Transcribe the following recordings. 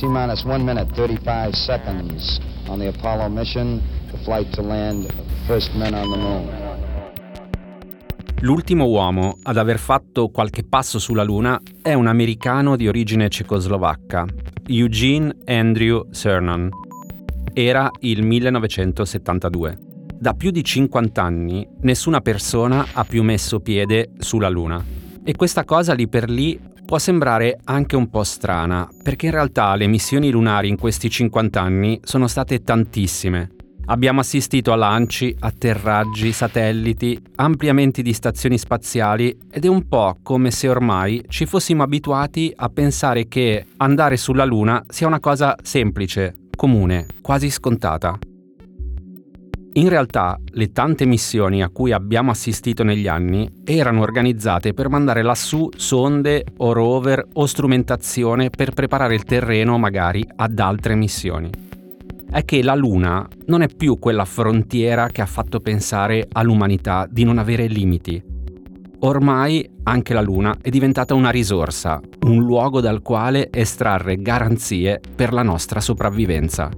T minus 1 minute 35 seconds on the Apollo mission, the flight to land the first men on the moon. L'ultimo uomo ad aver fatto qualche passo sulla Luna è un americano di origine cecoslovacca, Eugene Andrew Cernan. Era il 1972. Da più di 50 anni nessuna persona ha più messo piede sulla Luna. E questa cosa lì per lì può sembrare anche un po' strana, perché in realtà le missioni lunari in questi 50 anni sono state tantissime Abbiamo assistito a lanci, atterraggi, satelliti, ampliamenti di stazioni spaziali ed è un po' come se ormai ci fossimo abituati a pensare che andare sulla Luna sia una cosa semplice, comune, quasi scontata. In realtà, le tante missioni a cui abbiamo assistito negli anni erano organizzate per mandare lassù sonde o rover o strumentazione per preparare il terreno magari ad altre missioni è che la Luna non è più quella frontiera che ha fatto pensare all'umanità di non avere limiti. Ormai anche la Luna è diventata una risorsa, un luogo dal quale estrarre garanzie per la nostra sopravvivenza.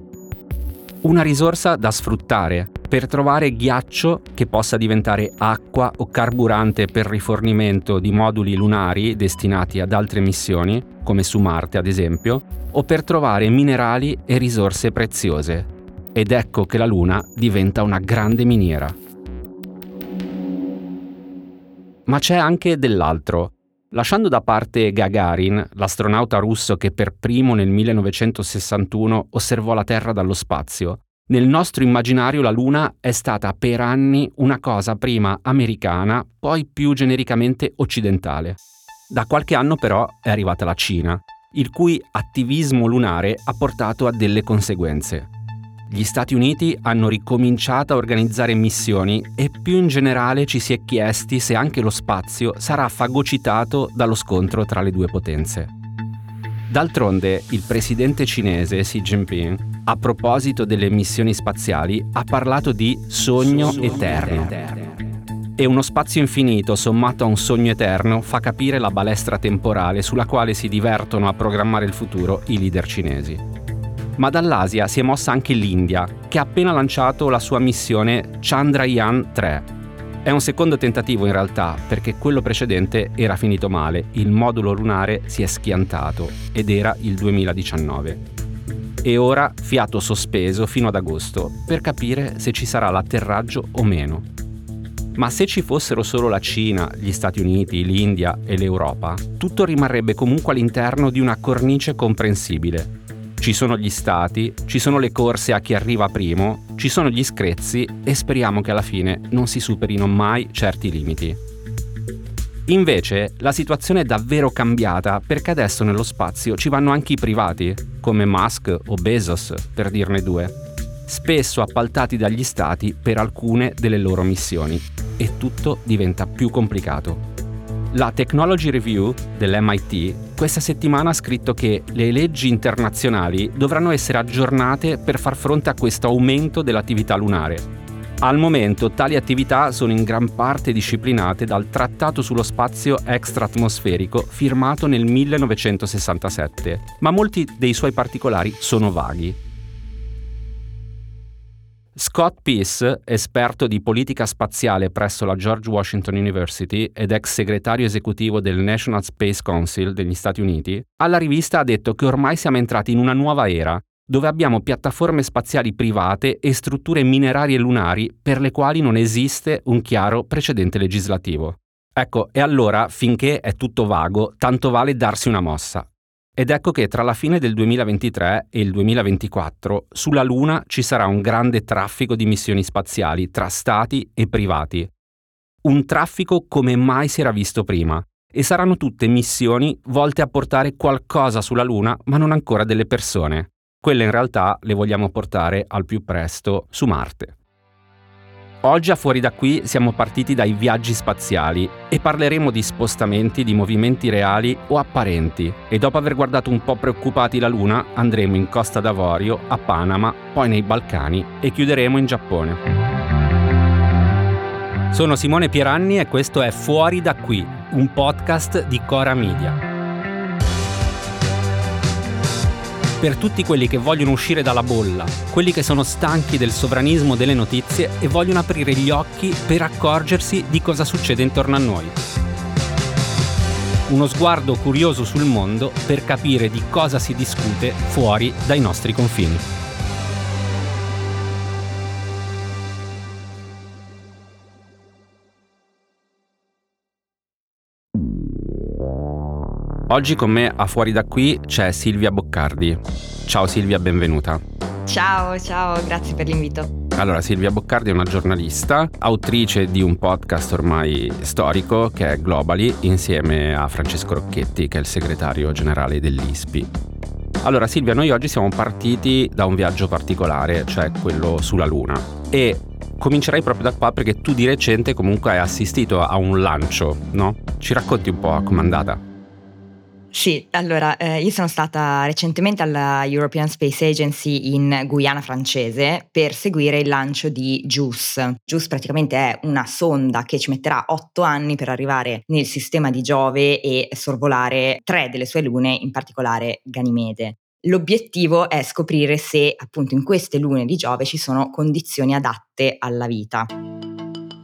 Una risorsa da sfruttare per trovare ghiaccio che possa diventare acqua o carburante per rifornimento di moduli lunari destinati ad altre missioni, come su Marte ad esempio, o per trovare minerali e risorse preziose. Ed ecco che la Luna diventa una grande miniera. Ma c'è anche dell'altro. Lasciando da parte Gagarin, l'astronauta russo che per primo nel 1961 osservò la Terra dallo spazio, nel nostro immaginario la Luna è stata per anni una cosa prima americana, poi più genericamente occidentale. Da qualche anno però è arrivata la Cina, il cui attivismo lunare ha portato a delle conseguenze gli Stati Uniti hanno ricominciato a organizzare missioni e più in generale ci si è chiesti se anche lo spazio sarà fagocitato dallo scontro tra le due potenze. D'altronde, il presidente cinese Xi Jinping, a proposito delle missioni spaziali, ha parlato di sogno, eterno. E uno spazio infinito sommato a un sogno eterno fa capire la balestra temporale sulla quale si divertono a programmare il futuro i leader cinesi ma dall'Asia si è mossa anche l'India, che ha appena lanciato la sua missione Chandrayaan 3. È un secondo tentativo in realtà, perché quello precedente era finito male, il modulo lunare si è schiantato ed era il 2019. E ora fiato sospeso fino ad agosto, per capire se ci sarà l'atterraggio o meno. Ma se ci fossero solo la Cina, gli Stati Uniti, l'India e l'Europa, tutto rimarrebbe comunque all'interno di una cornice comprensibile, ci sono gli stati, ci sono le corse a chi arriva primo, ci sono gli screzzi e speriamo che alla fine non si superino mai certi limiti. Invece la situazione è davvero cambiata perché adesso nello spazio ci vanno anche i privati, come Musk o Bezos, per dirne due, spesso appaltati dagli stati per alcune delle loro missioni e tutto diventa più complicato. La Technology Review dell'MIT questa settimana ha scritto che le leggi internazionali dovranno essere aggiornate per far fronte a questo aumento dell'attività lunare. Al momento tali attività sono in gran parte disciplinate dal Trattato sullo spazio extraatmosferico firmato nel 1967, ma molti dei suoi particolari sono vaghi. Scott Peace, esperto di politica spaziale presso la George Washington University ed ex segretario esecutivo del National Space Council degli Stati Uniti, alla rivista ha detto che ormai siamo entrati in una nuova era, dove abbiamo piattaforme spaziali private e strutture minerarie lunari per le quali non esiste un chiaro precedente legislativo. Ecco, e allora, finché è tutto vago, tanto vale darsi una mossa. Ed ecco che tra la fine del 2023 e il 2024 sulla Luna ci sarà un grande traffico di missioni spaziali tra stati e privati. Un traffico come mai si era visto prima. E saranno tutte missioni volte a portare qualcosa sulla Luna, ma non ancora delle persone. Quelle in realtà le vogliamo portare al più presto su Marte. Oggi a Fuori da qui siamo partiti dai viaggi spaziali e parleremo di spostamenti, di movimenti reali o apparenti e dopo aver guardato un po' preoccupati la Luna andremo in Costa d'Avorio, a Panama, poi nei Balcani e chiuderemo in Giappone. Sono Simone Pieranni e questo è Fuori da qui, un podcast di Cora Media. Per tutti quelli che vogliono uscire dalla bolla, quelli che sono stanchi del sovranismo delle notizie e vogliono aprire gli occhi per accorgersi di cosa succede intorno a noi. Uno sguardo curioso sul mondo per capire di cosa si discute fuori dai nostri confini. Oggi con me a fuori da qui c'è Silvia Boccardi. Ciao Silvia, benvenuta. Ciao, ciao, grazie per l'invito. Allora, Silvia Boccardi è una giornalista, autrice di un podcast ormai storico che è Globally, insieme a Francesco Rocchetti, che è il segretario generale dell'ISPI. Allora, Silvia, noi oggi siamo partiti da un viaggio particolare, cioè quello sulla Luna. E comincerei proprio da qua perché tu di recente comunque hai assistito a un lancio, no? Ci racconti un po' com'è andata? Sì, allora eh, io sono stata recentemente alla European Space Agency in Guyana francese per seguire il lancio di JUICE. JUICE praticamente è una sonda che ci metterà otto anni per arrivare nel sistema di Giove e sorvolare tre delle sue lune, in particolare Ganimede. L'obiettivo è scoprire se appunto in queste lune di Giove ci sono condizioni adatte alla vita.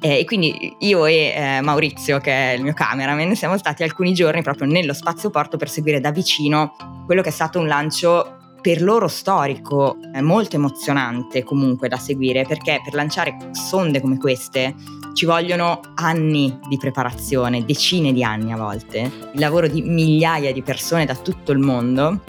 Eh, e quindi io e eh, Maurizio, che è il mio cameraman, siamo stati alcuni giorni proprio nello spazioporto per seguire da vicino quello che è stato un lancio per loro storico, è molto emozionante comunque da seguire perché per lanciare sonde come queste ci vogliono anni di preparazione, decine di anni a volte, il lavoro di migliaia di persone da tutto il mondo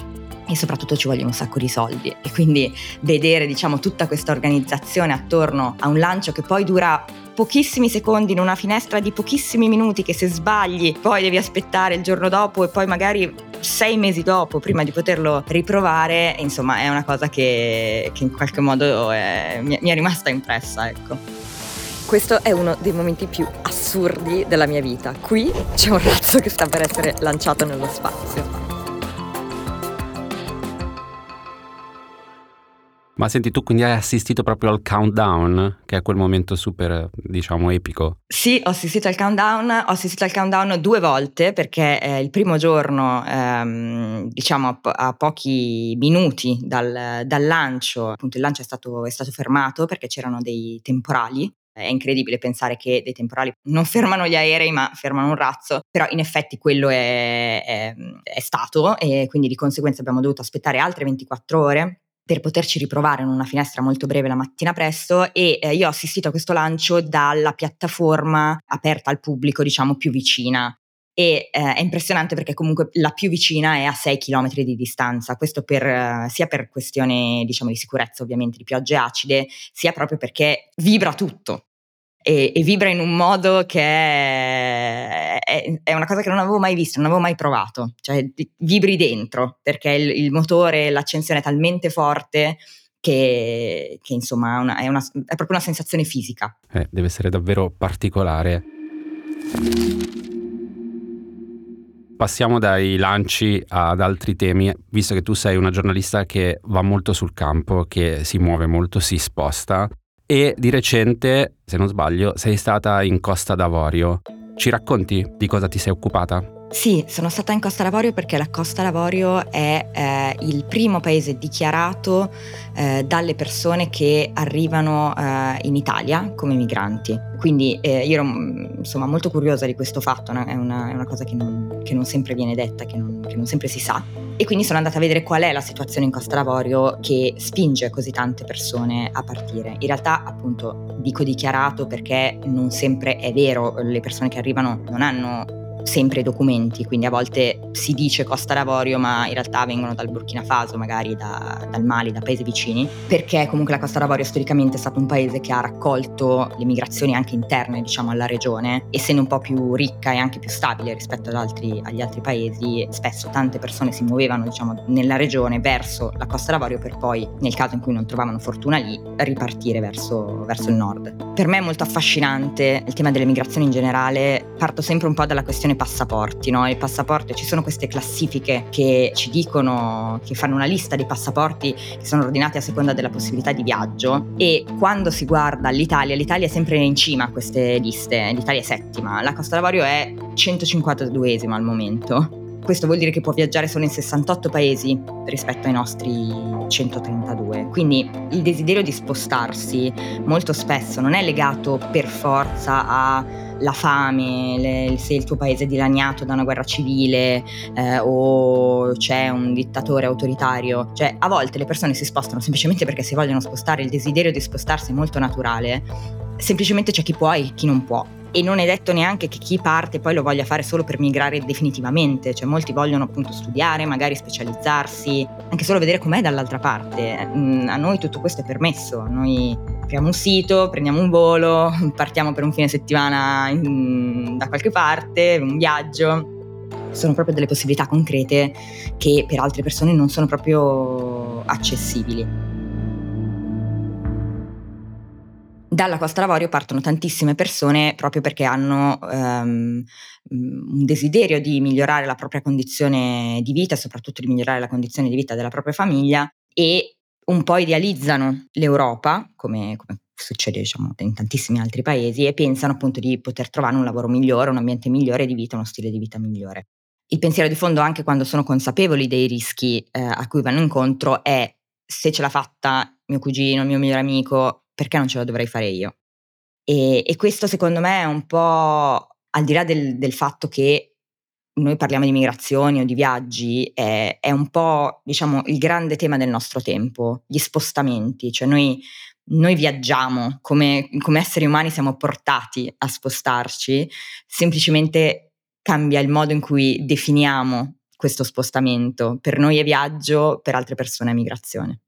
e soprattutto ci vogliono un sacco di soldi. E quindi vedere diciamo tutta questa organizzazione attorno a un lancio che poi dura pochissimi secondi in una finestra di pochissimi minuti che se sbagli poi devi aspettare il giorno dopo e poi magari sei mesi dopo prima di poterlo riprovare insomma è una cosa che, che in qualche modo è, mi, mi è rimasta impressa ecco questo è uno dei momenti più assurdi della mia vita. Qui c'è un razzo che sta per essere lanciato nello spazio. Ma senti, tu quindi hai assistito proprio al countdown, che è quel momento super, diciamo, epico? Sì, ho assistito al countdown, ho assistito al countdown due volte perché eh, il primo giorno, ehm, diciamo a, po- a, pochi minuti dal, dal, lancio, appunto il lancio è stato, è stato fermato perché c'erano dei temporali è incredibile pensare che dei temporali non fermano gli aerei ma fermano un razzo, però in effetti quello è, è, è stato e quindi di conseguenza abbiamo dovuto aspettare altre 24 ore per poterci riprovare in una finestra molto breve la mattina presto e eh, io ho assistito a questo lancio dalla piattaforma aperta al pubblico, diciamo più vicina. E eh, è impressionante perché comunque la più vicina è a 6 km di distanza, questo per, eh, sia per questione diciamo, di sicurezza ovviamente di piogge acide, sia proprio perché vibra tutto, e, e, vibra in un modo che è, è, è, una cosa che non avevo mai visto, non avevo mai provato, cioè vibri dentro perché il, il motore, l'accensione è talmente forte che, che insomma una, è, una, è, proprio una sensazione fisica. Eh, deve essere davvero particolare. Passiamo dai lanci ad altri temi, visto che tu sei una giornalista che va molto sul campo, che si muove molto, si sposta e di recente, se non sbaglio, sei stata in Costa d'Avorio. Ci racconti di cosa ti sei occupata? Sì, sono stata in Costa d'Avorio perché la Costa d'Avorio è eh, il primo paese dichiarato eh, dalle persone che arrivano eh, in Italia come migranti. Quindi eh, io ero mm, insomma, molto curiosa di questo fatto, no? è, una, è, una, cosa che non, che non, sempre viene detta, che non, che non sempre si sa. E quindi sono andata a vedere qual è la situazione in Costa d'Avorio che spinge così tante persone a partire. In realtà, appunto, dico dichiarato perché non sempre è vero, le persone che arrivano non hanno sempre i documenti, quindi a volte si dice Costa d'Avorio ma in realtà vengono dal Burkina Faso, magari da, dal Mali, da paesi vicini, perché comunque la Costa d'Avorio storicamente è stato un paese che ha raccolto le migrazioni anche interne diciamo alla regione, essendo un po' più ricca e anche più stabile rispetto altri, agli altri paesi, spesso tante persone si muovevano diciamo nella regione verso la Costa d'Avorio per poi nel caso in cui non trovavano fortuna lì ripartire verso, verso il nord. Per me è molto affascinante il tema delle migrazioni in generale, parto sempre un po' dalla questione questione passaporti, no? Il passaporto, ci sono queste classifiche che ci dicono, che fanno una lista di passaporti che sono ordinati a seconda della possibilità di viaggio e quando si guarda l'Italia, l'Italia è sempre in cima a queste liste, l'Italia è settima, la Costa d'Avorio è 152esima al momento Questo vuol dire che può viaggiare solo in 68 paesi rispetto ai nostri 132. Quindi il desiderio di spostarsi molto spesso non è legato per forza alla fame, le, se il tuo paese è dilaniato da una guerra civile eh, o c'è un dittatore autoritario. Cioè, a volte le persone si spostano semplicemente perché si vogliono spostare, il desiderio di spostarsi è molto naturale. Semplicemente c'è chi può e chi non può e non è detto neanche che chi parte poi lo voglia fare solo per migrare definitivamente, cioè molti vogliono appunto studiare, magari specializzarsi, anche solo vedere com'è dall'altra parte. Mm, a noi tutto questo è permesso, noi apriamo un sito, prendiamo un volo, partiamo per un fine settimana in, da qualche parte, un viaggio. Sono proprio delle possibilità concrete che per altre persone non sono proprio accessibili. Dalla Costa d'Avorio partono tantissime persone proprio perché hanno um, un desiderio di migliorare la propria condizione di vita soprattutto di migliorare la condizione di vita della propria famiglia e un po' idealizzano l'Europa, come, come succede diciamo, in tantissimi altri paesi, e pensano appunto di poter trovare un lavoro migliore, un ambiente migliore di vita, uno stile di vita migliore. Il pensiero di fondo, anche quando sono consapevoli dei rischi eh, a cui vanno incontro, è se ce l'ha fatta mio cugino, mio migliore amico, perché non ce la dovrei fare io? E, e questo secondo me è un po' al di là del, del, fatto che noi parliamo di migrazioni o di viaggi, è, è, un po' diciamo il grande tema del nostro tempo, gli spostamenti, cioè noi, noi viaggiamo come, come esseri umani siamo portati a spostarci, semplicemente cambia il modo in cui definiamo questo spostamento. Per noi è viaggio, per altre persone è migrazione.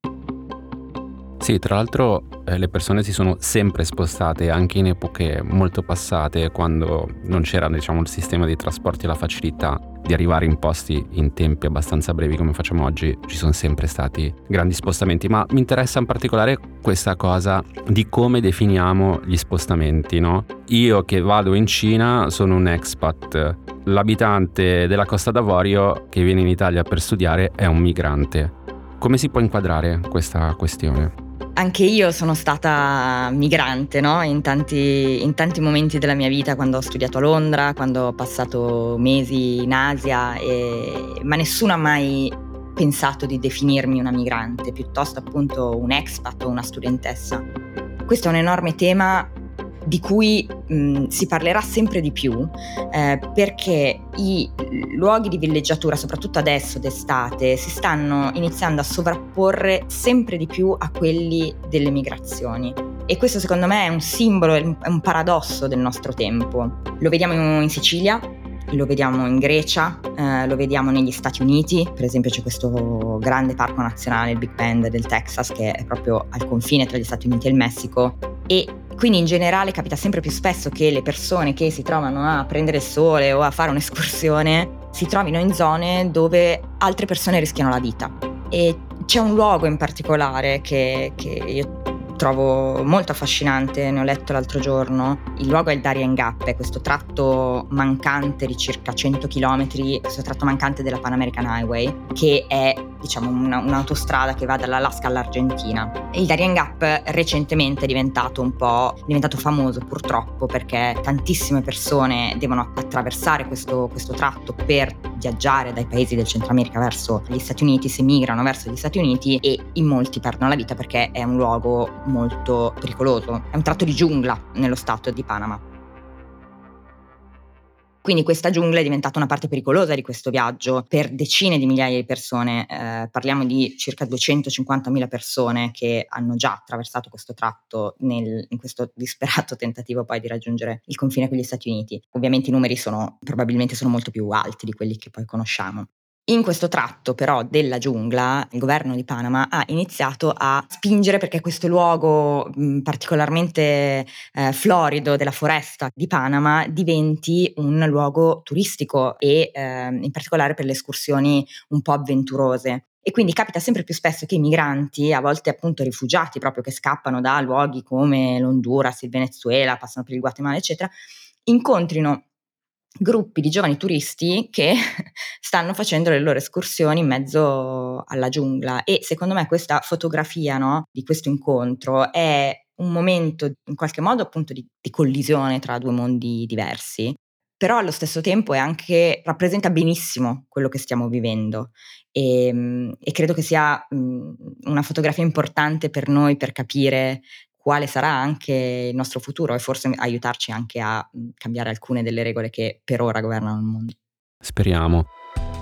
Sì, tra l'altro eh, le persone si sono sempre spostate anche in epoche molto passate, quando non c'era diciamo, il sistema di trasporti e la facilità di arrivare in posti in tempi abbastanza brevi come facciamo oggi, ci sono sempre stati grandi spostamenti, ma mi interessa in particolare questa cosa di come definiamo gli spostamenti, no? Io che vado in Cina sono un expat, l'abitante della Costa d'Avorio che viene in Italia per studiare è un migrante. Come si può inquadrare questa questione? Anche io sono stata migrante no? in, tanti, in, tanti, momenti della mia vita, quando ho studiato a Londra, quando ho passato mesi in Asia, e... ma nessuno ha mai pensato di definirmi una migrante, piuttosto appunto un expat o una studentessa. Questo è un enorme tema di cui mh, si parlerà sempre di più eh, perché i luoghi di villeggiatura, soprattutto adesso d'estate, si stanno iniziando a sovrapporre sempre di più a quelli delle migrazioni. E questo secondo me è un simbolo, è un paradosso del nostro tempo. Lo vediamo in Sicilia, lo vediamo in Grecia, eh, lo vediamo negli Stati Uniti, per esempio c'è questo grande parco nazionale, il Big Bend del Texas, che è proprio al confine tra gli Stati Uniti e il Messico e quindi in generale capita sempre più spesso che le persone che si trovano a prendere il sole o a fare un'escursione si trovino in zone dove altre persone rischiano la vita. E c'è un luogo in particolare che, che io trovo molto affascinante, ne ho letto l'altro giorno. Il luogo è il Darien Gap, è questo tratto mancante di circa 100 km, questo tratto mancante della Pan American Highway, che è diciamo una, un'autostrada che va dall'Alaska all'Argentina. Il Darien Gap recentemente è diventato un po' diventato famoso purtroppo perché tantissime persone devono attraversare questo, questo tratto per viaggiare dai paesi del Centro America verso gli Stati Uniti, si migrano verso gli Stati Uniti e in molti perdono la vita perché è un luogo molto pericoloso. È un tratto di giungla nello stato di Panama. Quindi questa giungla è diventata una parte pericolosa di questo viaggio per decine di migliaia di persone, eh, parliamo di circa 250.000 persone che hanno già attraversato questo tratto nel, in questo disperato tentativo poi di raggiungere il confine con gli Stati Uniti. Ovviamente i numeri sono probabilmente sono molto più alti di quelli che poi conosciamo. In questo tratto però della giungla il governo di Panama ha iniziato a spingere perché questo luogo mh, particolarmente eh, florido della foresta di Panama diventi un luogo turistico e eh, in particolare per le escursioni un po' avventurose. E quindi capita sempre più spesso che i migranti, a volte appunto rifugiati proprio che scappano da luoghi come l'Honduras, il Venezuela, passano per il Guatemala, eccetera, incontrino gruppi di giovani turisti che stanno facendo le loro escursioni in mezzo alla giungla. E secondo me questa fotografia no, di questo incontro è un momento in qualche modo appunto di, di collisione tra due mondi diversi però allo stesso tempo anche, rappresenta benissimo quello che stiamo vivendo. E, ehm, e credo che sia mh, una fotografia importante per noi per capire quale sarà anche il nostro futuro e forse aiutarci anche a cambiare alcune delle regole che per ora governano il mondo. Speriamo.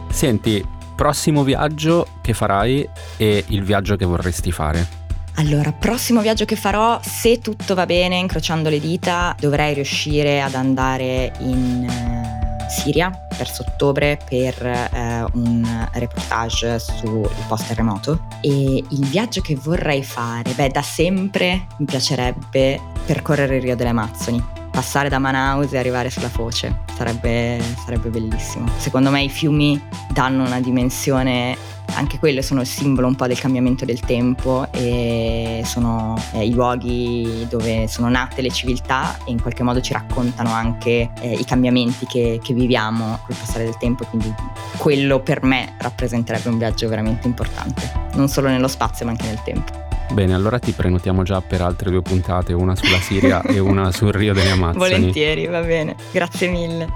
Senti, prossimo viaggio che farai e il viaggio che vorresti fare? Allora, prossimo viaggio che farò, se tutto va bene, incrociando le dita, dovrei riuscire ad andare in uh, Siria verso ottobre per uh, un reportage sul post terremoto. E il viaggio che vorrei fare, beh, da sempre mi piacerebbe percorrere il Rio delle Amazzoni passare da Manaus e arrivare sulla foce. Sarebbe, sarebbe bellissimo. Secondo me i fiumi danno una dimensione anche quelle sono il simbolo un po' del cambiamento del tempo e sono eh, i luoghi dove sono nate le civiltà e in qualche modo ci raccontano anche eh, i cambiamenti che, che viviamo col passare del tempo, quindi quello per me rappresenterebbe un viaggio veramente importante, non solo nello spazio ma anche nel tempo. Bene, allora ti prenotiamo già per altre due puntate, una sulla Siria e una sul Rio delle Amazzoni. Volentieri, va bene. Grazie mille.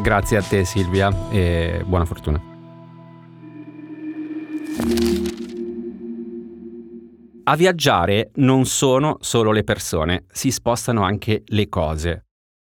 Grazie a te Silvia e buona fortuna. A viaggiare non sono solo le persone, si spostano anche le cose.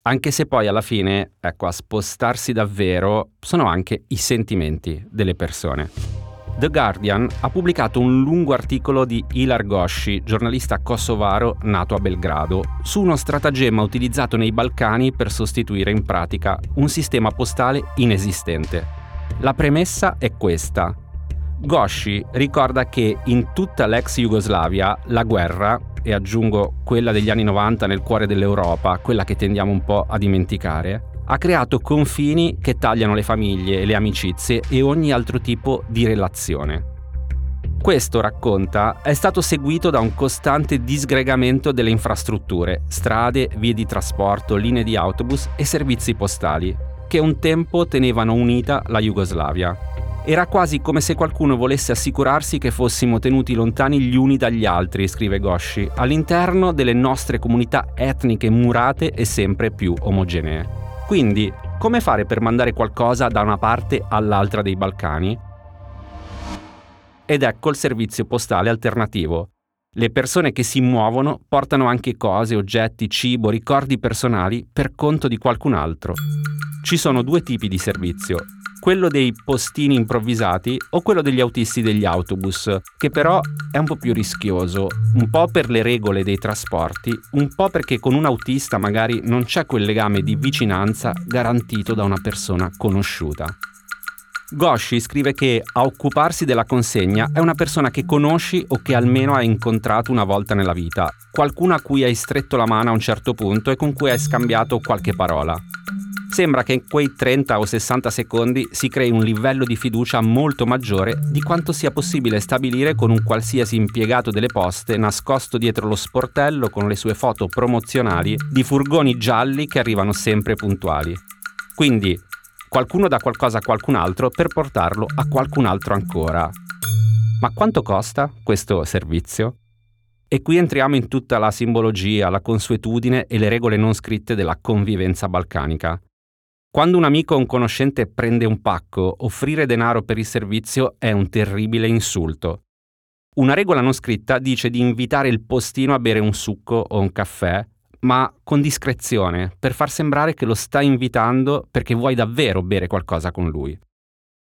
Anche se poi alla fine, ecco, a spostarsi davvero sono anche i sentimenti delle persone. The Guardian ha pubblicato un lungo articolo di Ilar Goshi, giornalista kosovaro nato a Belgrado, su uno stratagemma utilizzato nei Balcani per sostituire in pratica un sistema postale inesistente. La premessa è questa. Goshi ricorda che in tutta l'ex Jugoslavia la guerra, e aggiungo quella degli anni 90 nel cuore dell'Europa, quella che tendiamo un po' a dimenticare, ha creato confini che tagliano le famiglie le amicizie e ogni altro tipo di relazione. Questo, racconta, è stato seguito da un costante disgregamento delle infrastrutture, strade, vie di trasporto, linee di autobus e servizi postali, che un tempo tenevano unita la Jugoslavia. Era quasi come se qualcuno volesse assicurarsi che fossimo tenuti lontani gli uni dagli altri, scrive Gosci, all'interno delle nostre comunità etniche murate e sempre più omogenee. Quindi, come fare per mandare qualcosa da una parte all'altra dei Balcani? Ed ecco il servizio postale alternativo. Le persone che si muovono portano anche cose, oggetti, cibo, ricordi personali per conto di qualcun altro. Ci sono due tipi di servizio, quello dei postini improvvisati o quello degli autisti degli autobus, che però è un po' più rischioso, un po' per le regole dei trasporti, un po' perché con un autista magari non c'è quel legame di vicinanza garantito da una persona conosciuta. Goshi scrive che a occuparsi della consegna è una persona che conosci o che almeno hai incontrato una volta nella vita, qualcuno a cui hai stretto la mano a un certo punto e con cui hai scambiato qualche parola. Sembra che in quei 30 o 60 secondi si crei un livello di fiducia molto maggiore di quanto sia possibile stabilire con un qualsiasi impiegato delle poste nascosto dietro lo sportello con le sue foto promozionali di furgoni gialli che arrivano sempre puntuali. Quindi qualcuno dà qualcosa a qualcun altro per portarlo a qualcun altro ancora. Ma quanto costa questo servizio? E qui entriamo in tutta la simbologia, la consuetudine e le regole non scritte della convivenza balcanica. Quando un amico o un conoscente prende un pacco, offrire denaro per il servizio è un terribile insulto. Una regola non scritta dice di invitare il postino a bere un succo o un caffè, ma con discrezione, per far sembrare che lo stai invitando perché vuoi davvero bere qualcosa con lui.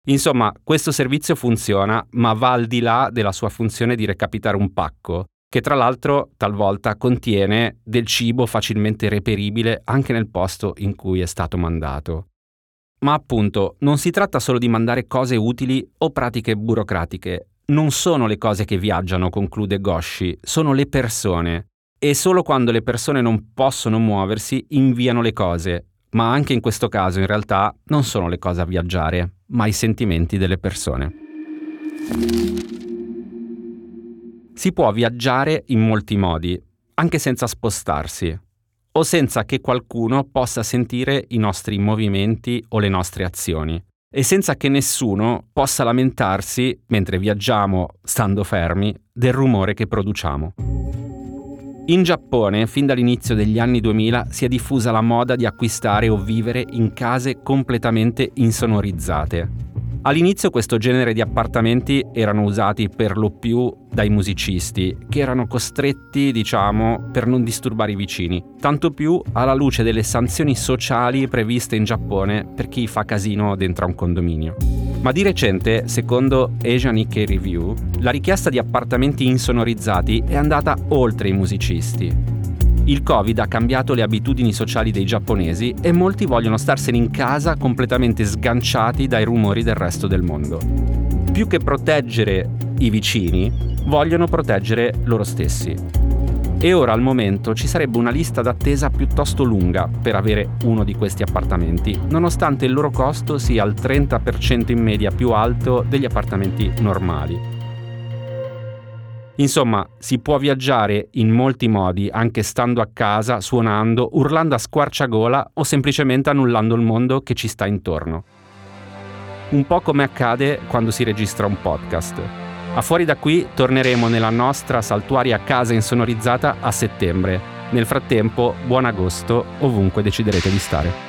Insomma, questo servizio funziona, ma va al di là della sua funzione di recapitare un pacco che tra l'altro talvolta contiene del cibo facilmente reperibile anche nel posto in cui è stato mandato. Ma appunto, non si tratta solo di mandare cose utili o pratiche burocratiche. Non sono le cose che viaggiano, conclude Goshi, sono le persone. E solo quando le persone non possono muoversi inviano le cose. Ma anche in questo caso, in realtà, non sono le cose a viaggiare, ma i sentimenti delle persone. Si può viaggiare in molti modi, anche senza spostarsi, o senza che qualcuno possa sentire i nostri movimenti o le nostre azioni, e senza che nessuno possa lamentarsi, mentre viaggiamo stando fermi, del rumore che produciamo. In Giappone, fin dall'inizio degli anni 2000, si è diffusa la moda di acquistare o vivere in case completamente insonorizzate. All'inizio questo genere di appartamenti erano usati per lo più dai musicisti, che erano costretti, diciamo, per non disturbare i vicini, tanto più alla luce delle sanzioni sociali previste in Giappone per chi fa casino dentro a un condominio. Ma di recente, secondo Asia Nikkei Review, la richiesta di appartamenti insonorizzati è andata oltre i musicisti il Covid ha cambiato le abitudini sociali dei giapponesi e molti vogliono starsene in casa completamente sganciati dai rumori del resto del mondo. Più che proteggere i vicini, vogliono proteggere loro stessi. E ora al momento ci sarebbe una lista d'attesa piuttosto lunga per avere uno di questi appartamenti, nonostante il loro costo sia al 30% in media più alto degli appartamenti normali. Insomma, si può viaggiare in molti modi, anche stando a casa, suonando, urlando a squarciagola o semplicemente annullando il mondo che ci sta intorno. Un po' come accade quando si registra un podcast. A fuori da qui torneremo nella nostra saltuaria casa insonorizzata a settembre. Nel frattempo, buon agosto ovunque deciderete di stare.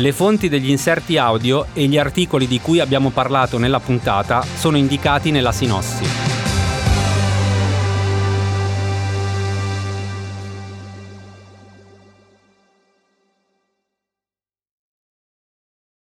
Le fonti degli inserti audio e gli articoli di cui abbiamo parlato nella puntata sono indicati nella sinossi.